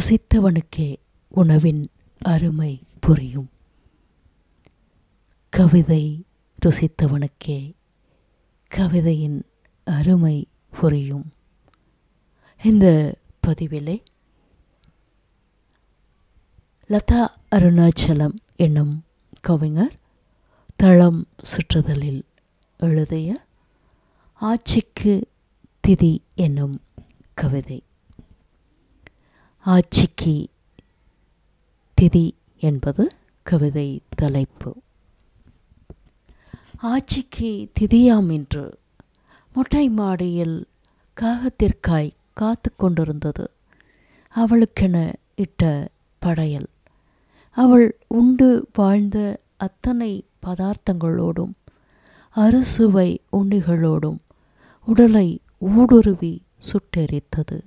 பசித்தவனுக்கே உணவின் அருமை புரியும். கவிதை ருசித்தவனுக்கே கவிதையின் அருமை புரியும். இந்த பதிவிலே லதா அருணாச்சலம் என்னும் கவிஞர் தளம் சுற்றுதலில் எழுதிய ஆட்சிக்கு திதி என்னும் கவிதை. ஆட்சிக்கு திதி என்பது கவிதை தலைப்பு. ஆட்சிக்கு திதியாம் என்று மொட்டை மாடியில் காகத்திற்காய் காத்து கொண்டிருந்தது. அவளுக்கென இட்ட படையல். அவள் உண்டு வாழ்ந்த அத்தனை பதார்த்தங்களோடும் அறுசுவை உண்டிகளோடும் உடலை ஊடுருவி சுட்டெரித்தது.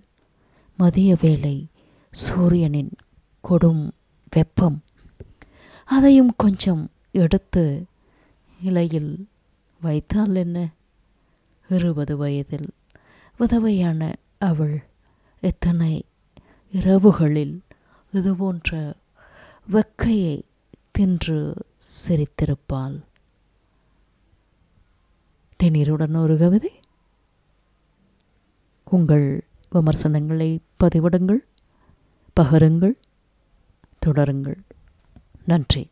மதிய வேலை சூரியனின் கொடும் வெப்பம். அதையும் கொஞ்சம் எடுத்து இலையில் வைத்தால் என்ன? இருபது வயதில் விதவையான அவள் எத்தனை இரவுகளில் இதுபோன்ற வெக்கையை தின்று சிரித்திருப்பாள். திணீருடன் ஒரு கவிதை. உங்கள் விமர்சனங்களை பதிவிடுங்கள். பகருங்கள் தொடருங்கள். நன்றி.